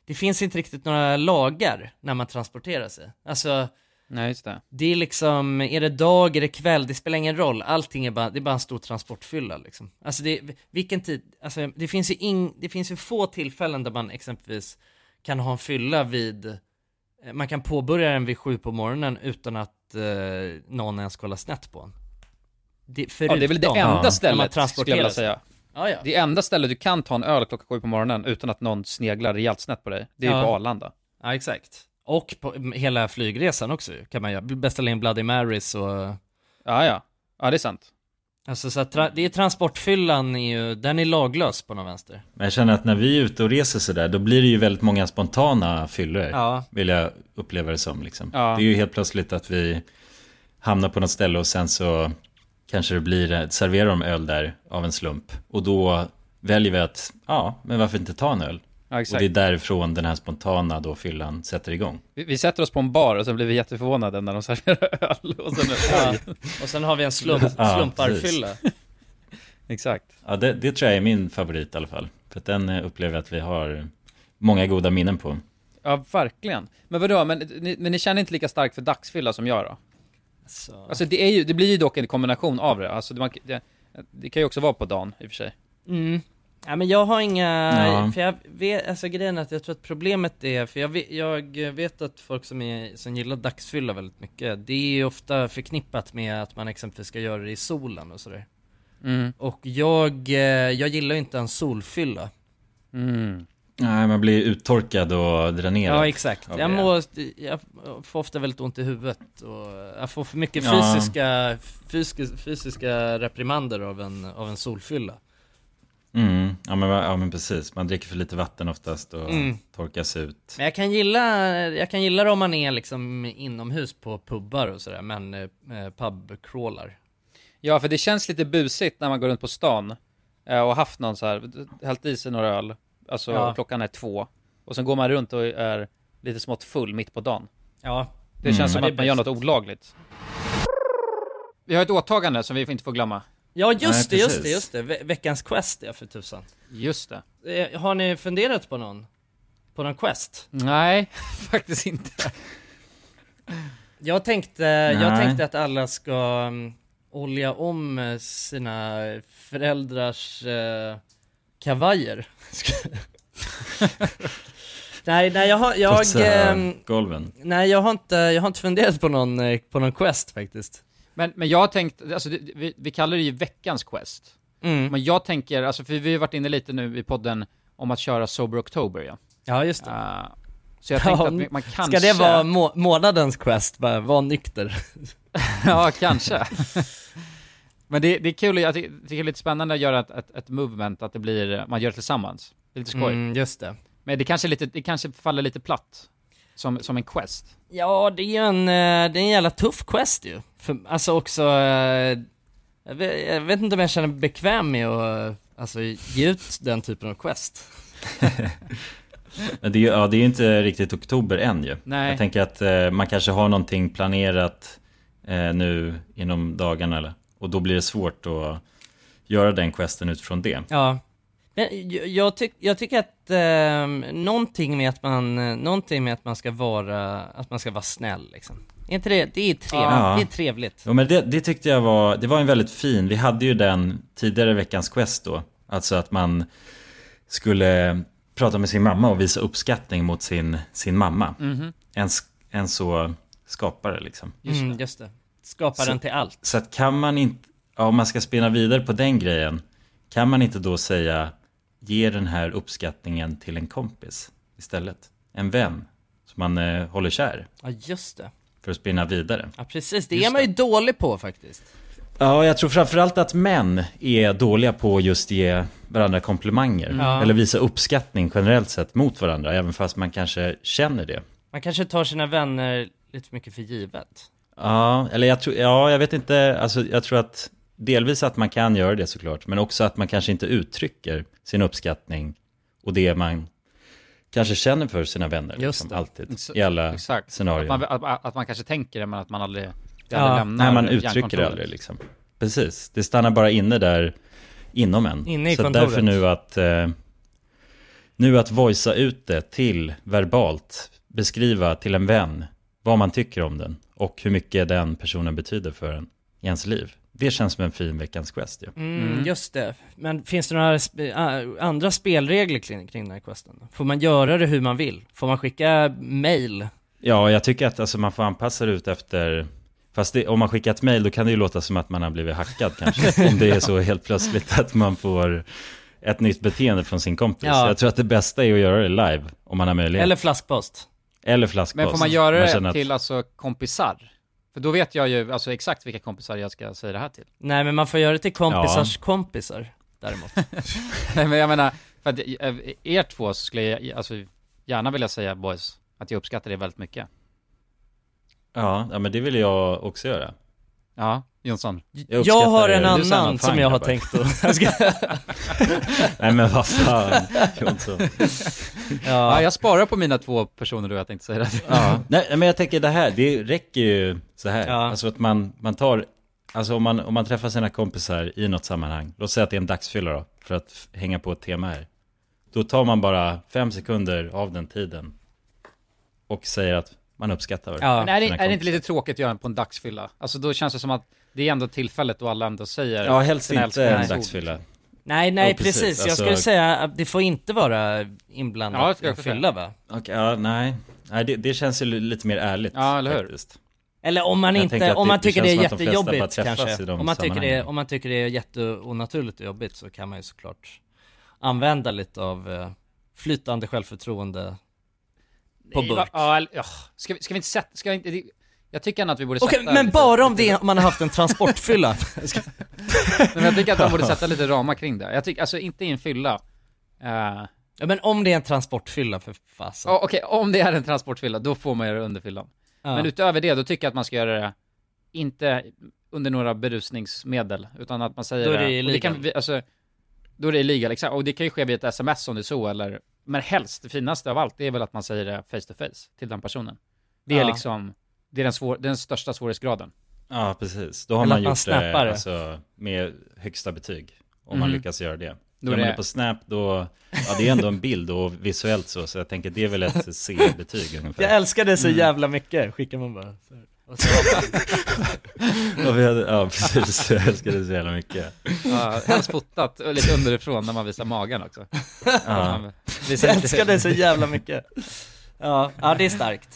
det finns inte riktigt några lagar när man transporterar sig. Alltså, Nej, just det. det är liksom, är det dag, är det kväll, det spelar ingen roll. Allting är bara, det är bara en stor transportfylla liksom. Alltså det, vilken tid, alltså det finns ju ing, det finns ju få tillfällen där man exempelvis kan ha en fylla vid, eh, man kan påbörja den vid sju på morgonen utan att eh, någon ens kollar snett på en. Det, Ja, det är väl det förutom enda stället, skulle jag vilja säga. Ja, ja. Det enda stället du kan ta en öl klockan sju på morgonen utan att någon sneglar rejält snett på dig, det är ju Ja. på Arlanda. Ja, exakt. Och på hela flygresan också kan man göra. Beställa in Bloody Marys och... Ja, ja. Ja, det är sant. Alltså så att tra- det är transportfyllan är ju, den är laglös på någon vänster. Men jag känner att när vi är ute och reser sådär, då blir det ju väldigt många spontana fyllor. Ja. Vill jag uppleva det som liksom. Ja. Det är ju helt plötsligt att vi hamnar på något ställe och sen så kanske det blir, serverar de öl där av en slump. Och då väljer vi att, ja, men varför inte ta en öl? Ja, Och det är därifrån den här spontana då fyllan sätter igång. Vi, vi sätter oss på en bar och så blir vi jätteförvånade när de serverar öl. Och sen, Ja. Och sen har vi en slump, Ja, slumparfylla. Exakt. Ja, det, det tror jag är min favorit i alla fall. För att den eh, upplever jag att vi har många goda minnen på. Ja, verkligen. Men vadå, men ni, men ni känner inte lika starkt för dagsfylla som jag då? Så. Alltså det, är ju, det blir ju dock en kombination av det. Alltså det, man, det, det kan ju också vara på dagen i och för sig. Mm. Ja men jag har inga, Ja. för jag vet, alltså grejen är att jag tror att problemet är, för jag vet, jag vet att folk som, är, som gillar dagsfylla väldigt mycket, det är ju ofta förknippat med att man exempelvis ska göra det i solen och sådär. Mm. Och jag, eh, jag gillar ju inte en solfylla. Mm. Nej, man blir uttorkad och dränerad. Ja exakt, jag, det. må, jag får ofta väldigt ont i huvudet och jag får för mycket Ja. fysiska, fysiska, fysiska reprimander av en, av en solfylla. Mm. Ja, men, ja men precis, man dricker för lite vatten oftast och Mm. torkas ut. Men jag kan gilla, jag kan gilla det om man är liksom inomhus på pubbar och sådär, men eh, pubcrawlar. Ja, för det känns lite busigt när man går runt på stan eh, och haft någon så här, hällt i sig några öl, alltså Ja. klockan är två, och sen går man runt och är lite smått full mitt på dagen. Ja. Det Mm. känns som det är att man gör något olagligt. Vi har ett åtagande som vi inte får glömma. Ja just Nej, det, just det, just det. Ve- veckans quest ja för tusan. Just det. Eh, Har ni funderat på någon? På någon quest? Nej, faktiskt inte. Jag tänkte, jag tänkte att alla ska um, olja om eh, sina föräldrars eh, kavajer. nej, nej jag har, jag, Putsa ehm, golven. nej jag har inte, jag har inte funderat på någon, på någon quest faktiskt. Men, men jag har tänkt, alltså vi, vi kallar det ju veckans quest. Mm. Men jag tänker, alltså för vi har varit inne lite nu i podden om att köra Sober October ja. Ja just det. Uh, så jag tänkte Ja, att man kanske... Ska det vara må- månadens quest, bara var nykter? ja, kanske. Men det, det är kul, jag ty- tycker det är lite spännande att göra ett, ett, ett movement, att det blir, man gör det tillsammans. Det är lite skoj. Mm, just det. Men det kanske, lite, det kanske faller lite platt. Som, som en quest. Ja, det är ju en, eh, det är en jävla tuff quest ju. För, alltså också, eh, jag vet, jag vet inte om jag känner mig bekväm med att, eh, alltså ge ut den typen av quest. Men det är ju ja, det är ju inte riktigt oktober än ju. Nej. Jag tänker att eh, man kanske har någonting planerat eh, nu inom dagarna eller, och då blir det svårt att göra den questen utifrån det. Ja. Men jag, jag, tyck, jag tycker att eh, någonting med att man, någonting med att man ska vara, att man ska vara snäll liksom. Är inte det, det är trevligt, Ja. det är trevligt. Ja, men det, det tyckte jag var, det var en väldigt fin, vi hade ju den tidigare veckans quest då. Alltså att man skulle prata med sin mamma och visa uppskattning mot sin, sin mamma. Mhm. En, en så skapare liksom. Just mm, det. just det. Skapar Så- den till allt. Så att kan man inte, ja, om man ska spinna vidare på den grejen, kan man inte då säga ge den här uppskattningen till en kompis istället? En vän som man eh, håller kär Ja, just det. för att spinna vidare. Ja, precis. Det Just är man ju dålig på faktiskt. Ja, jag tror framförallt att män är dåliga på just ge varandra komplimanger. Ja. Eller visa uppskattning generellt sett mot varandra, även fast man kanske känner det. Man kanske tar sina vänner lite mycket för givet. Ja, eller jag tror, ja, jag vet inte, alltså jag tror att delvis att man kan göra det såklart, men också att man kanske inte uttrycker sin uppskattning och det man kanske känner för sina vänner. Just liksom, alltid, i alla Exakt. Att scenarion. man, att, att man kanske tänker det, men att man aldrig, Ja. aldrig lämnar Nej, man uttrycker det aldrig liksom. Precis, det stannar bara inne där inom en. Inne i Så kontoret. därför nu att, eh, nu att voicea ut det till verbalt, beskriva till en vän vad man tycker om den och hur mycket den personen betyder för en i ens liv. Det känns som en fin veckans quest ju. Mm, Mm. just det. Men finns det några ah, andra spelregler kring, kring den här questen? då? Får man göra det hur man vill? Får man skicka mail? Ja, jag tycker att alltså, man får anpassa det ut efter Fast det, om man skickar ett mail då kan det ju låta som att man har blivit hackad kanske. om det är så helt plötsligt att man får ett nytt beteende från sin kompis. Ja. Jag tror att det bästa är att göra det live om man har möjlighet. Eller flaskpost. Eller flaskpost. Men får man göra det känner att- till alltså kompisar? För då vet jag ju alltså exakt vilka kompisar jag ska säga det här till. Nej men man får göra det till kompisars kompisar däremot. Nej men jag menar, för att eh, er två så skulle jag alltså gärna vilja säga boys, att jag uppskattar det väldigt mycket. Ja, ja, men det vill jag också göra. Ja, Jonsson. Jag, Jag har en annan fan som jag har tänkt att... Nej men vad fan, Jonsson. Ja, ja, jag sparar på mina två personer då jag tänkte säga det. Ja, nej men jag tänker det här, det räcker ju så här. Ja. Alltså att man, man tar, alltså om man, om man träffar sina kompisar i något sammanhang, låt säga att det är en dagsfylla då, för att hänga på ett tema här. Då tar man bara fem sekunder av den tiden och säger att man uppskattar Ja. Men är det, är det inte lite tråkigt att göra på en dagsfylla? Alltså då känns det som att det är ändå tillfället då alla ändå säger Ja, helst inte en dagsfylla. nej nej Ja, precis, precis. jag Alltså- skulle säga att det får inte vara Ja, inblandat jag säga. fylla va? Okej, ja, nej. Nej, det, det känns ju li- lite mer ärligt Ja, eller hur? faktiskt. Eller om man Jag inte, om man det tycker det är jättejobbigt kanske. Om man, tycker det, om man tycker det är jätteonaturligt och jobbigt så kan man ju såklart använda lite av eh, flytande självförtroende på burk. Ja, ja. Ska, vi, ska vi inte sätta, ska vi inte, det- jag tycker ändå att vi borde Okej, sätta men lite- bara om lite- det, man har haft en transportfylla. Nej, men jag tycker att man borde sätta lite ramar kring det. Jag tycker, alltså inte i en fylla. Eh, ja, men om det är en transportfylla för fasen. ja, Okej, om det är en transportfylla, då får man göra det under fyllan. Ja. Men utöver det, då tycker jag att man ska göra det, inte under några berusningsmedel, utan att man säger Då är det illegal. kan, vi- alltså, Då är det illegal, exakt. Och det kan ju ske via ett sms om det är så, eller Men helst, det finaste av allt, det är väl att man säger det face to face till den personen. Det är Ja. liksom, det är den, svår, den största svårighetsgraden. Ja, precis. Då har Eller man gjort det alltså, med högsta betyg. Om man Mhm. lyckas göra det. Då Gör är man det- det på Snap då, ja det är ändå en bild och visuellt så, så jag tänker det är väl ett C-betyg ungefär. Jag älskar det så Mm. jävla mycket, skickar man bara så Ja, precis, jag älskar det så jävla mycket. Ja, helst fotat, och lite underifrån när man visar magen också. Ja. Jag älskar det så jävla mycket. Ja, ja det är starkt.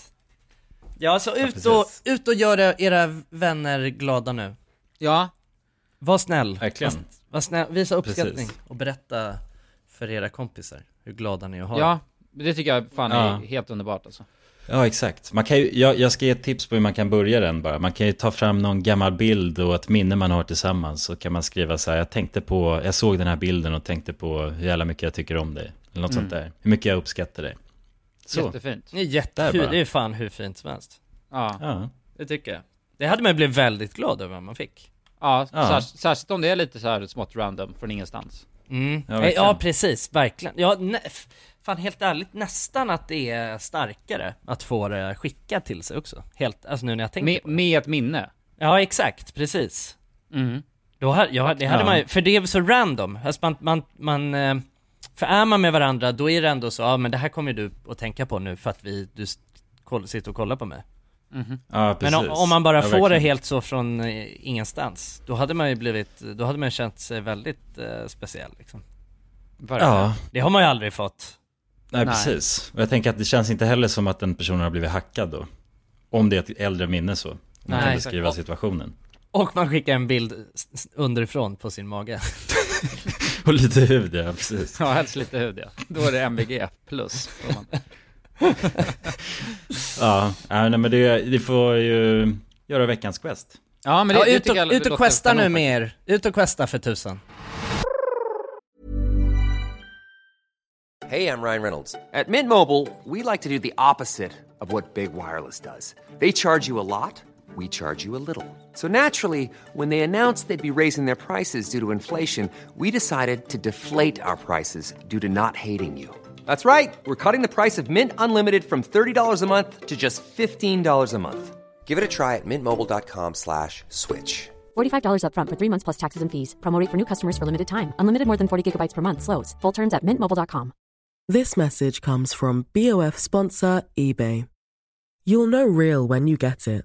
Ja, så ut och, ut och gör era vänner glada nu. Ja, Var snäll. Verkligen. Var, var snäll. Visa uppskattning Precis. och berätta för era kompisar hur glada ni är att ha ja, det tycker jag fan är Ja. helt underbart alltså. Ja, exakt. Man kan ju, jag, jag ska ge ett tips på hur man kan börja den bara. Man kan ju ta fram någon gammal bild och ett minne man har tillsammans. Så kan man skriva så här, jag tänkte på, jag såg den här bilden och tänkte på hur jävla mycket jag tycker om dig. Eller något Mm. sånt där. Hur mycket jag uppskattar dig. Så. Jättefint. Det är jätte, Där bara. det är fan hur fint som helst. Ja, Ja. Det tycker jag. Det hade man blivit väldigt glad över om man fick. ja, Ja. Särskilt, särskilt om det är lite så här smått random från ingenstans. Mm. Ja, Ja, precis, verkligen. Ja, fan helt ärligt, nästan att det är starkare att få det skickat till sig också. Helt, alltså nu när jag tänker Med, på det. med ett minne. Ja, exakt, precis. Mm. Då, ja, det hade Ja. man ju, för det är så random. Alltså man, man, man, eh, för är man med varandra, då är det ändå så, ja men det här kommer du att tänka på nu för att vi, du sitter och kollar på mig. Mhm. Ja, precis. Men om, om man bara Ja, får det verkligen. helt så från eh, ingenstans, då hade man ju blivit, då hade man känt sig väldigt eh, speciell liksom. Verkligen. Ja, Det har man ju aldrig fått. nej, Nej. precis. Och jag tänker att det känns inte heller som att den personen har blivit hackad då. Om det är ett äldre minne så. Om man Nej, kan beskriva exakt. situationen. Och man skickar en bild underifrån på sin mage. Och lite hud, ja precis. Ja, helst lite hud ja. Då är det MVG plus. Ja, ja nej, men det, det får ju göra veckans quest. Ja, men det, Ja, ut och, jag ut och questa nu med er. Ut och questa för tusan. Hey, I'm Ryan Reynolds. At Mint Mobile, we like to do the opposite of what Big Wireless does. They charge you a lot, we charge you a little. So naturally, when they announced they'd be raising their prices due to inflation, we decided to deflate our prices due to not hating you. That's right. We're cutting the price of Mint Unlimited from $30 a month to just $15 a month. Give it a try at mintmobile.com slash switch. $45 upfront for three months plus taxes and fees. Promo rate for new customers for limited time. Unlimited more than 40 gigabytes per month. Slows. Full terms at mintmobile.com. This message comes from BOF sponsor eBay. You'll know real when you get it.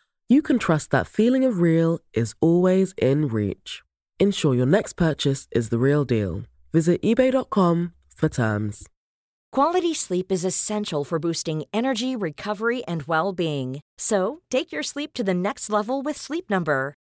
you can trust that feeling of real is always in reach. Ensure your next purchase is the real deal. Visit eBay.com for terms. Quality sleep is essential for boosting energy, recovery, and well being. So, take your sleep to the next level with Sleep Number.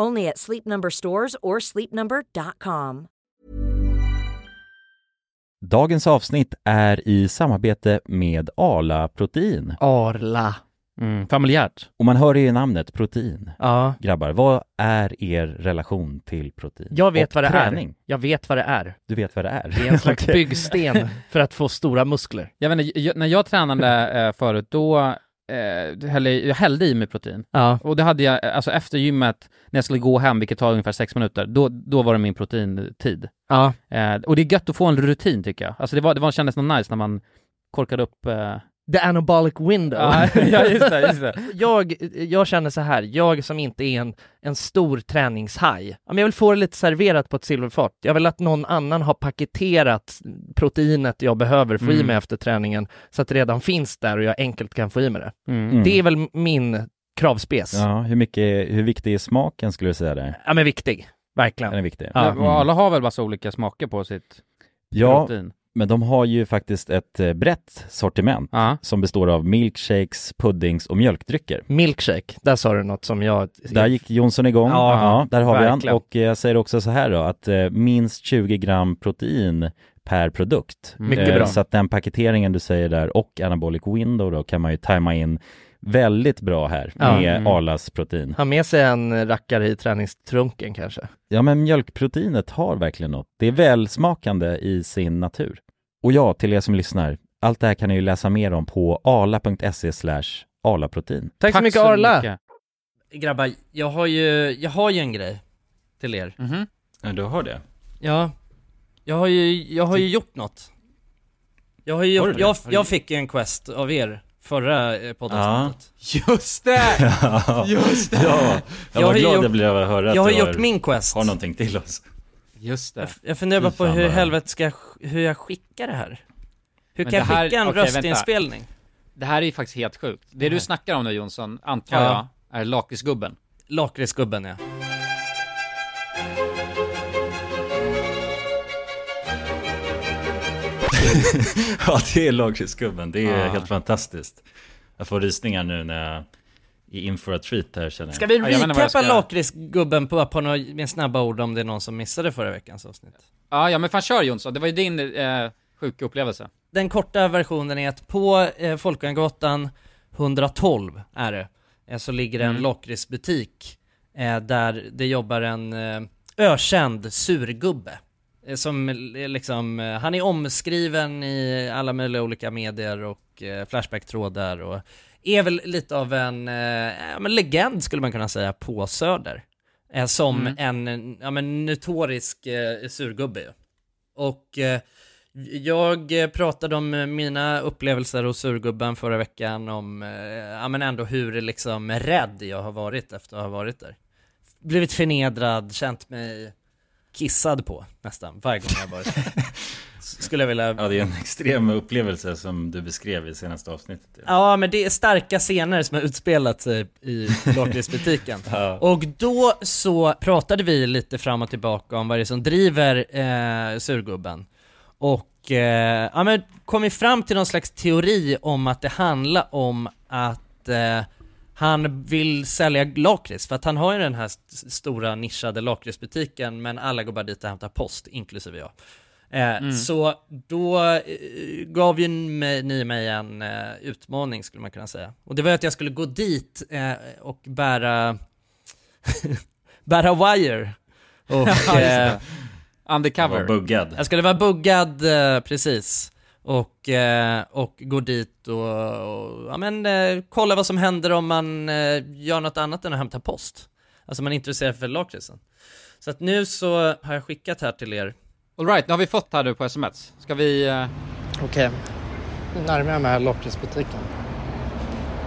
Only at Sleep Number stores or sleepnumber.com. Dagens avsnitt är i samarbete med Arla Protein. Arla. Mm, familjärt. Och man hör det i namnet, protein. Ja. Grabbar, vad är er relation till protein? Jag vet Och vad det träning? är. Jag vet vad det är. Du vet vad det är? Det är en slags byggsten för att få stora muskler. Jag vet inte, jag, när jag tränade eh, förut, då eh, hällde, jag hällde i mig protein. Ja. Och det hade jag, alltså efter gymmet, när jag skulle gå hem, vilket tar ungefär sex minuter, då, då var det min proteintid. Ja. Eh, och det är gött att få en rutin tycker jag. Alltså det, var, det var, kändes något nice när man korkade upp eh... The anabolic window. Ja, ja, just det, just det. jag, jag känner så här, jag som inte är en, en stor träningshaj, ja, jag vill få det lite serverat på ett silverfat. Jag vill att någon annan har paketerat proteinet jag behöver få i Mm. mig efter träningen, så att det redan finns där och jag enkelt kan få i mig det. Mm. Det är väl min kravspes. Ja, Ja, hur mycket, hur viktig är smaken skulle du säga där? men viktig. Verkligen. Den är viktig. Ja. Mm. Alla har väl massa olika smaker på sitt Ja, protein? Men de har ju faktiskt ett eh, brett sortiment Ja. som består av milkshakes, puddings och mjölkdrycker. Milkshake, där sa du något som jag... Där gick Jonsson igång. Ja, där har vi han. verkligen. Och eh, jag säger också så här då, att eh, minst 20 gram protein per produkt. Mycket Eh, bra. Så att den paketeringen du säger där och anabolic window då kan man ju tajma in väldigt bra här Ja. med Mm. Arlas protein. Ha med sig en rackare i träningstrunken kanske. Ja men mjölkproteinet har verkligen något. Det är välsmakande i sin natur. Och ja, till er som lyssnar, allt det här kan ni ju läsa mer om på arla.se slash arlaprotein. Tack, så mycket Arla! Grabbar, jag har ju, jag har ju en grej till er. Mhm. Ja, du har det? Ja, jag har ju, jag har ju gjort något. Jag har ju Har gjort, jag, Har du- jag fick ju en quest av er förra eh, poddavsnittet. Just det! Just det! Ja, jag Jag var har glad gjort- jag blev av att höra att Jag har du gjort min quest. har någonting till oss. Just det. Jag, jag funderar bara på hur helvete ska jag, hur jag skickar det här? Hur Men kan jag här- skicka en vänta. röstinspelning? Det här är ju faktiskt helt sjukt. Det du snackar om nu Jonsson, antar Ja. jag, är lakritsgubben. Lakritsgubben ja. ja, det är lakritsgubben. Det är Ja. helt fantastiskt. Jag får rysningar nu när jag är in for a treat här känner jag. Ska vi recappa ska- lakritsgubben på, på några, med snabba ord om det är någon som missade förra veckans avsnitt? Ja, ja men fan kör Jonsson, det var ju din eh, sjuka upplevelse. Den korta versionen är att på eh, Folkungagatan 112 är det, eh, så ligger det en Mm. lakritsbutik eh, där det jobbar en eh, ökänd surgubbe. Eh, som är liksom, eh, han är omskriven i alla möjliga olika medier och eh, Flashback-trådar och är väl lite av en eh, legend skulle man kunna säga på Söder. Eh, som Mm. en ja, men notorisk eh, surgubbe. Och eh, jag pratade om eh, mina upplevelser hos surgubben förra veckan, om eh, ja, men ändå hur liksom rädd jag har varit efter att ha varit där. Blivit förnedrad, känt mig kissad på nästan varje gång jag varit där. Skulle jag vilja... Ja, det är en extrem upplevelse som du beskrev i senaste avsnittet. Ja. Ja, men det är starka scener som har utspelat sig i lakritsbutiken. Ja. Och då så pratade vi lite fram och tillbaka om vad det är som driver eh, surgubben. Och eh, ja, men kom fram till någon slags teori om att det handlar om att eh, han vill sälja lakrits, för att han har ju den här st- stora nischade lakritsbutiken, men alla går bara dit och hämtar post, inklusive jag. Eh, Så då eh, gav ju mig, ni mig en eh, utmaning skulle man kunna säga. Och det var att jag skulle gå dit och bära, bära wire. Och, Ja, Undercover. Var buggad. Jag skulle vara buggad, precis. Och, och gå dit och, och ja, men, kolla vad som händer om man gör något annat än att hämta post. Alltså man är intresserad för lakritsen. Så att nu så har jag skickat här till er. Alright, nu har vi fått här nu på sms. Ska vi... eh, Okej, nu närmar jag mig lakritsbutiken.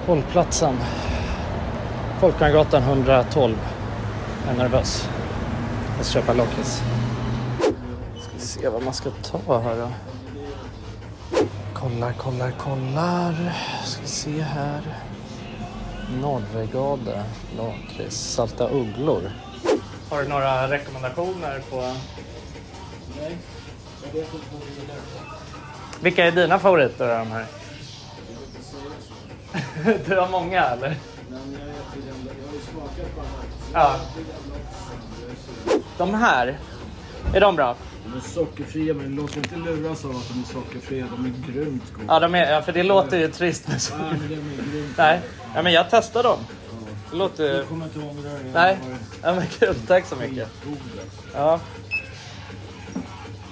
Hållplatsen. Folkungagatan 112. Jag är nervös. Jag ska köpa lakrits. Ska se vad man ska ta här då. Kollar, kollar, kollar. Ska se här. Norregade, lakrits, salta ugglor. Har du några rekommendationer på... Nej. Vilka är dina favoriter av de här? du har många eller? Ja. De här, är de bra? De är sockerfria men låt dig inte luras av att de är sockerfria. De är grymt goda. Ja, de är, ja för det låter ju trist med socker. men de är grymt Nej, ja, men jag testar dem. Det låter. Jag kommer inte ihåg det. Nej, ja, men kul. Tack så mycket. Ja.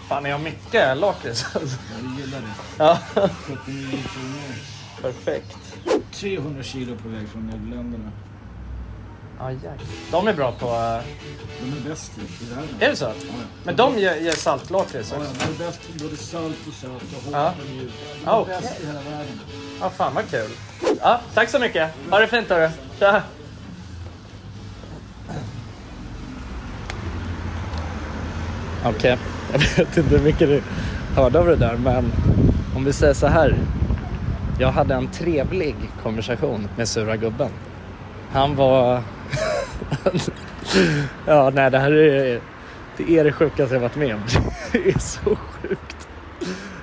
Fan, ni har mycket lakrits alltså. Jag gillar det. Ja. 79 kronor. Perfekt. 300 kilo på väg från Nederländerna. Ja, jäklar. De är bra på... eh, De är bäst i i världen. Är det så? Ja, Men de gör, gör saltlakrits Ja, också? ja, de är bäst på både salt och sött och hårt Ja. och mjukt. De Ja, är okej. bäst i hela världen. Ja, fan vad kul. Ja, tack så mycket. Ha det fint hörru. Tja. Okej, jag vet inte hur mycket du hörde av det där men om vi säger så här. Jag hade en trevlig konversation med sura gubben. Han var... ja, nej det här är, det är det sjukaste jag varit med om. Det är så sjukt.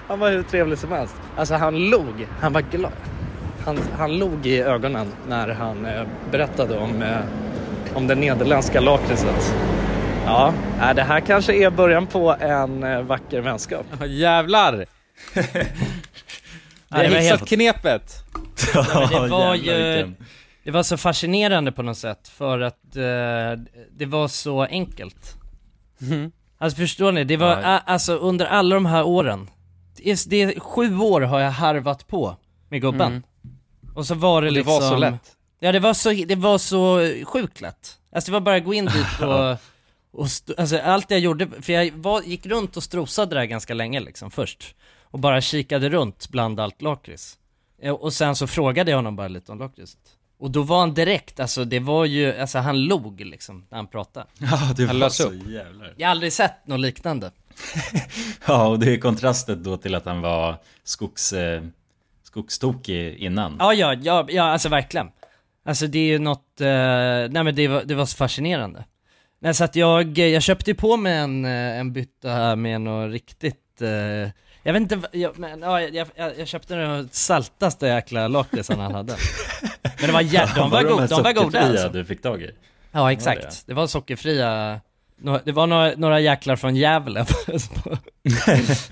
Han var hur trevlig som helst. Alltså han log, han var glad. Han, han log i ögonen när han eh, berättade om, eh, om det nederländska lakritset. Ja, nej, det här kanske är början på en eh, vacker vänskap. Ja, jävlar! Vi har det hittat helt- knepet. Ja, det var ju, det var så fascinerande på något sätt för att eh, det var så enkelt. Alltså förstår ni, det var, Ja. alltså under alla de här åren, det är, det sju år har jag harvat på med gubben. Mm. Och så var det Och det liksom var så lätt. Ja det var så, det var så sjukt lätt. Alltså det var bara att gå in dit och, och alltså allt jag gjorde, för jag var, gick runt och strosade där ganska länge liksom först. Och bara kikade runt bland allt lakrits. Eh, Och sen så frågade jag honom bara lite om lakritset. Och då var han direkt, alltså det var ju, alltså han log liksom när han pratade. Ja, det Han var så upp. jävlar. Jag har aldrig sett något liknande. Ja, och det är kontrastet då till att han var skogs, eh, skogstokig innan. Ja, ja, ja, ja, alltså verkligen. Alltså det är ju något, eh, nej men det var, det var så fascinerande. Nej, så att jag, jag köpte ju på mig en, eh, en bytta här med något riktigt, eh, jag vet inte, jag, men, ja, jag, jag, jag köpte den saltaste jäkla lakritsen han hade. Men det var jä- de var, de go- här de var goda sockerfria alltså. du fick tag i? Ja Var exakt, det? det var sockerfria, det var några, några jäklar från Gävle.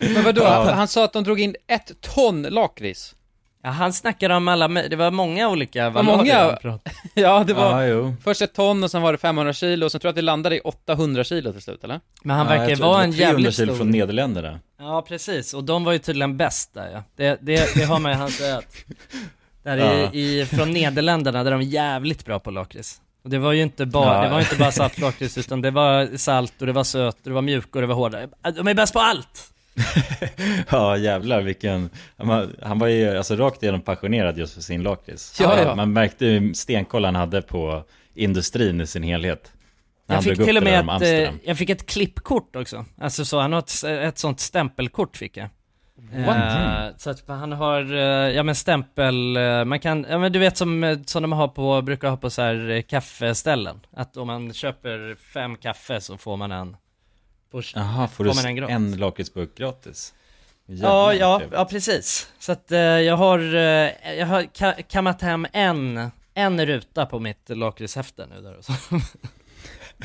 Men vadå, Ja. han, han sa att de drog in ett ton lakrits. Ja, han snackade om alla, det var många olika Vad många? Ja, det var Ja, jo. först ett ton och sen var det 500 kilo och sen tror jag att det landade i 800 kilo till slut, eller? Men han Ja, verkar tror vara en var 300 jävligt kilo stor... från Nederländerna. Ja precis, och de var ju tydligen bäst där ja. Det, det, det har man ju han säga att Där Ja. i, i, från Nederländerna, där de är jävligt bra på lakrits Och det var ju inte bara, Ja. det var inte bara saltlakrits utan det var salt och det var sött och det var mjuk och det var hårda De är bäst på allt! Ja jävlar vilken, han, han var ju alltså rakt igenom passionerad just för sin lakrits. Ja, ja. Man märkte ju stenkoll han hade på industrin i sin helhet. När Jag han fick till och med ett, eh, jag fick ett klippkort också Alltså så, han har ett, ett sånt stämpelkort fick jag Eh, så att han har, eh, ja men stämpel, eh, man kan, ja men du vet som, som de har på, brukar ha på så här kaffeställen Att om man köper fem kaffe så får man en Jaha, får du en en lakritsburk gratis? Ja, Jävlar, ja, ja precis. Så att eh, jag har, eh, jag har ka- kammat hem en, en ruta på mitt lakritshäfte nu där och så.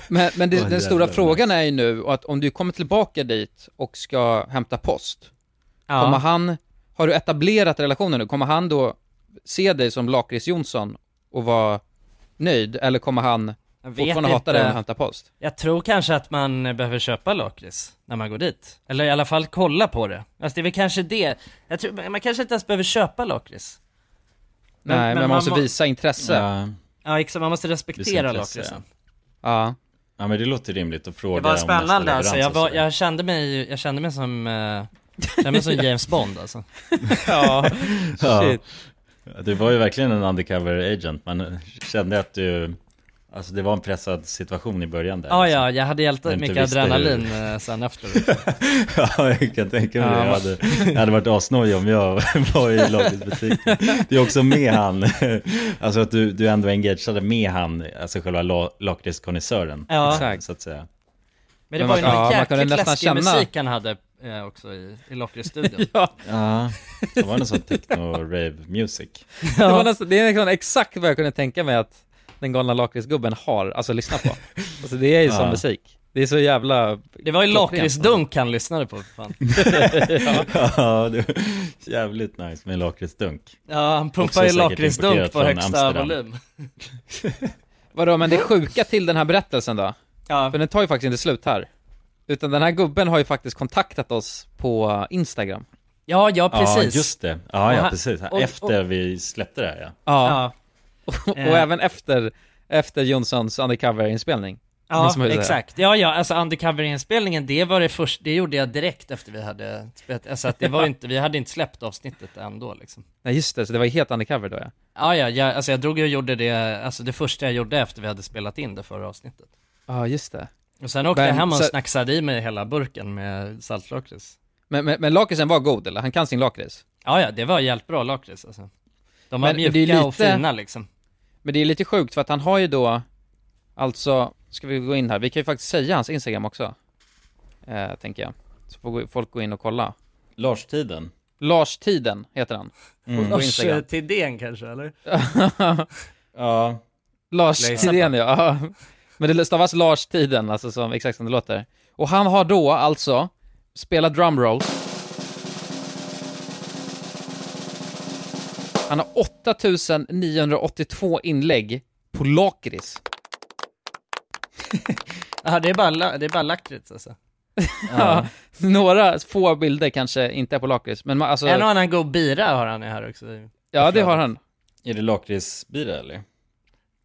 Men, men det, Åh, den stora frågan är ju nu att om du kommer tillbaka dit och ska hämta post, Ja. kommer han, har du etablerat relationen nu, kommer han då se dig som Lakrits Jonsson och vara nöjd, eller kommer han Jag vet fortfarande hatar det att hämta post. Jag tror kanske att man behöver köpa lakrits när man går dit. Eller i alla fall kolla på det. Alltså det är väl kanske det. Jag tror, man kanske inte ens behöver köpa lakrits. Nej, men, man måste må- visa intresse. Ja, Ja exakt, man måste respektera lakritsen. Ja. ja men det låter rimligt att fråga Det var spännande alltså, jag, var, jag kände mig, jag kände mig som, eh, kände mig som James Bond alltså. ja. Ja. Shit. Du var ju verkligen en undercover agent, man kände att du Alltså det var en pressad situation i början där Ja liksom. ja, jag hade hjälpt mycket adrenalin hur- eh, sen efter. Ja, jag kan tänka mig Ja, det. Jag hade, jag hade varit asnojig om jag var i lakritsbutiken. Det är också med han, alltså att du, du ändå engagerade med han, alltså själva la- lakritskonnässören. Ja. Exakt. Så att säga. Men det var ju någon ja, jäkligt läskig känna- musik han hade eh, också i, i lakritsstudion. ja. Ja, det var någon sån techno-rave music. Det, var nästan, det är nästan exakt vad jag kunde tänka mig att den galna lakritsgubben har, alltså lyssna på. Alltså det är ju sån Ja. musik. Det är så jävla... Det var ju lakritsdunk han lyssnade på för fan. ja, det var jävligt nice med en lakritsdunk. Ja, han pumpar ju lakritsdunk på högsta Amsterdam. volym. Vadå, men det sjuka till den här berättelsen då? Ja. För den tar ju faktiskt inte slut här. Utan den här gubben har ju faktiskt kontaktat oss på Instagram. Ja, ja precis. Ja, just det. Ja, Och ja precis. och- Efter vi släppte det här ja. Ja. Ja, Och, Eh. även efter, efter Jonssons undercover-inspelning. ja exakt. Ja, ja, alltså undercover-inspelningen, det var det först, det gjorde jag direkt efter vi hade spelat, alltså att det var inte, vi hade inte släppt avsnittet ändå liksom. Nej just det, så det var helt undercover då ja. Ja, ja, jag, alltså jag drog och gjorde det, alltså det första jag gjorde efter vi hade spelat in det förra avsnittet. Ja just det. Och sen åkte Men jag hem och så- snacksade i mig hela burken med saltlakrits. Men, men, men lakritsen var god eller? Han kan sin lakrits? Ja, ja, det var jävligt bra lakrits alltså. De var Men mjuka och lite- fina liksom. Men det är lite sjukt för att han har ju då, alltså, ska vi gå in här, vi kan ju faktiskt säga hans Instagram också. Eh, tänker jag. Så får folk gå in och kolla. Lars-tiden. Lars Tiden heter han. Mm. På Instagram. Lars Tidén kanske eller? Ja, Lars Skulle jag gissa Tidén ja. Men det stavas Lars Tiden, alltså som, exakt som det låter. Och han har då alltså spelat drumroll. Han har 8982 inlägg på lakrits. Ja, det är bara, la- det är bara lakrits alltså. Ja. Några få bilder kanske inte är på lakrits, men man, alltså... En och annan god bira har han ju här också. Ja, det har han. är det lakritsbira eller?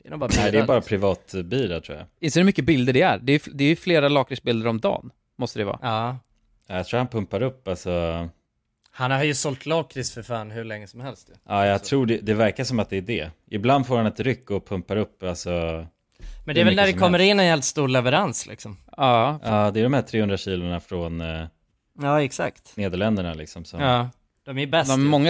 Det är nog bara Nej, det bira, är bara privatbira tror jag. Inser du hur mycket bilder det är? Det är, det är ju flera lakritsbilder om dagen, måste det vara. Ja. Ja, Jag tror han pumpar upp alltså Han har ju sålt lakrits för fan hur länge som helst. Ja, jag tror det, det verkar som att det är det. Ibland får han ett ryck och pumpar upp, alltså... Men det är väl när det kommer helst. in en helt stor leverans liksom. Ja, Ja, det är de här 300 kilorna från eh, Ja, exakt. Nederländerna liksom. Som, Ja, de är bäst de ju. många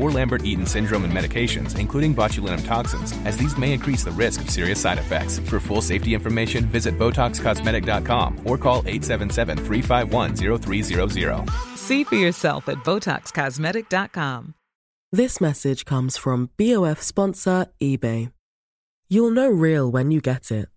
or Lambert-Eaton syndrome and medications, including botulinum toxins, as these may increase the risk of serious side effects. For full safety information, visit BotoxCosmetic.com or call 877-351-0300. See for yourself at BotoxCosmetic.com. This message comes from BOF sponsor eBay. You'll know real when you get it.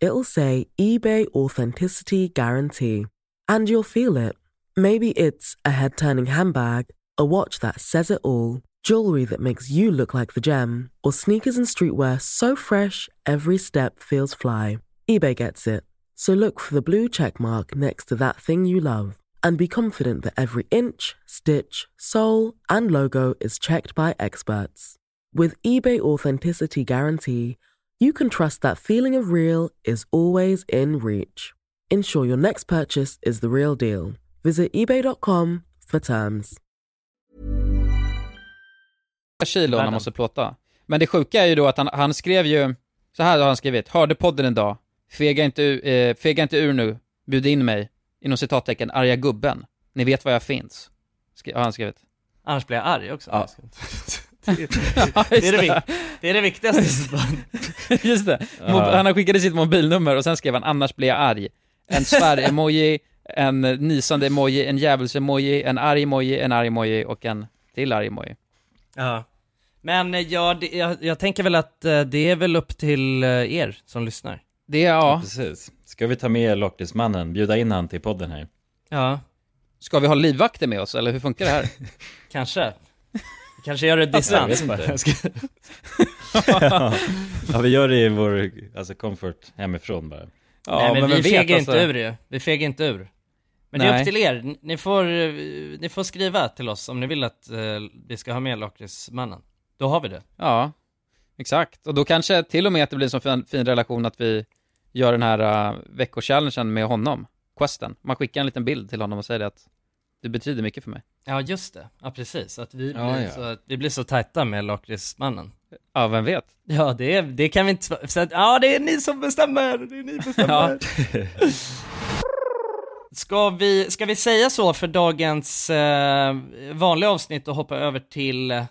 It'll say eBay Authenticity Guarantee. And you'll feel it. Maybe it's a head turning handbag, a watch that says it all, jewelry that makes you look like the gem, or sneakers and streetwear so fresh every step feels fly. eBay gets it. So look for the blue check mark next to that thing you love and be confident that every inch, stitch, sole, and logo is checked by experts. With eBay Authenticity Guarantee, you can trust that feeling of real is always in reach. Ensure your next purchase is the real deal. Visit eBay.com for terms. Kilo när man måste plåta. Men det sjuka är ju då att han, han skrev ju, så här har han skrivit, hörde podden idag, fega inte, ur- eh, fega inte ur nu, bjud in mig, inom citattecken, arga gubben. Ni vet var jag finns. Skri- har han skrivit. Annars blir jag arg också. Ja. det, det, är det, det är det viktigaste. Just det. Han har skickat sitt mobilnummer och sen skrev han annars blir jag arg. En svär-emoji, en nysande emoji, en djävuls-emoji, en arg emoji, en arg emoji och en till arg emoji. Ja. Men eh, ja, det, jag, jag tänker väl att eh, det är väl upp till eh, er som lyssnar. Det är, ja. Precis. Ska vi ta med Lakritsmannen, bjuda in han till podden här? Ja. Ska vi ha livvakter med oss, eller hur funkar det här? Kanske. Vi kanske gör det jag distans vet bara. inte. ja. ja, vi gör det i vår, alltså comfort hemifrån bara. Nej men, vi vem vet, fegar alltså. inte ur ju. Vi fegar inte ur. Men det är Nej. upp till er. Ni- Ni får, eh, ni får skriva till oss om ni vill att eh, vi ska ha med Lakritsmannen. Då har vi det. Ja, exakt. Och då kanske till och med att det blir en så fin, fin relation att vi gör den här uh, veckochallengen med honom, questen. Man skickar en liten bild till honom och säger det att du betyder mycket för mig. Ja just det, ja precis. Att vi, Ja, blir, ja. Så, att vi blir så tajta med Lakritsmannen. Ja, vem vet? Ja det, är, det kan vi inte, så att, ja det är ni som bestämmer, det är ni bestämmer. Ska vi, ska vi säga så för dagens eh, vanliga avsnitt och hoppa över till,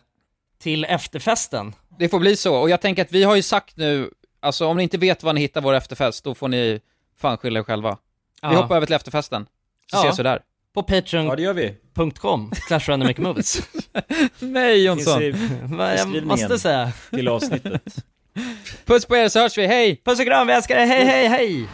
till efterfesten? Det får bli så, och jag tänker att vi har ju sagt nu, alltså om ni inte vet var ni hittar vår efterfest, då får ni fan skylla er själva. Vi Ja. hoppar över till efterfesten, så Ja. ses vi där. På patreon.com, Ja, vi. slash random make movies. Nej Jonsson! Vad jag måste säga. Till avsnittet. Puss på er så hörs vi, hej! Puss och kram, vi älskar er, hej hej hej!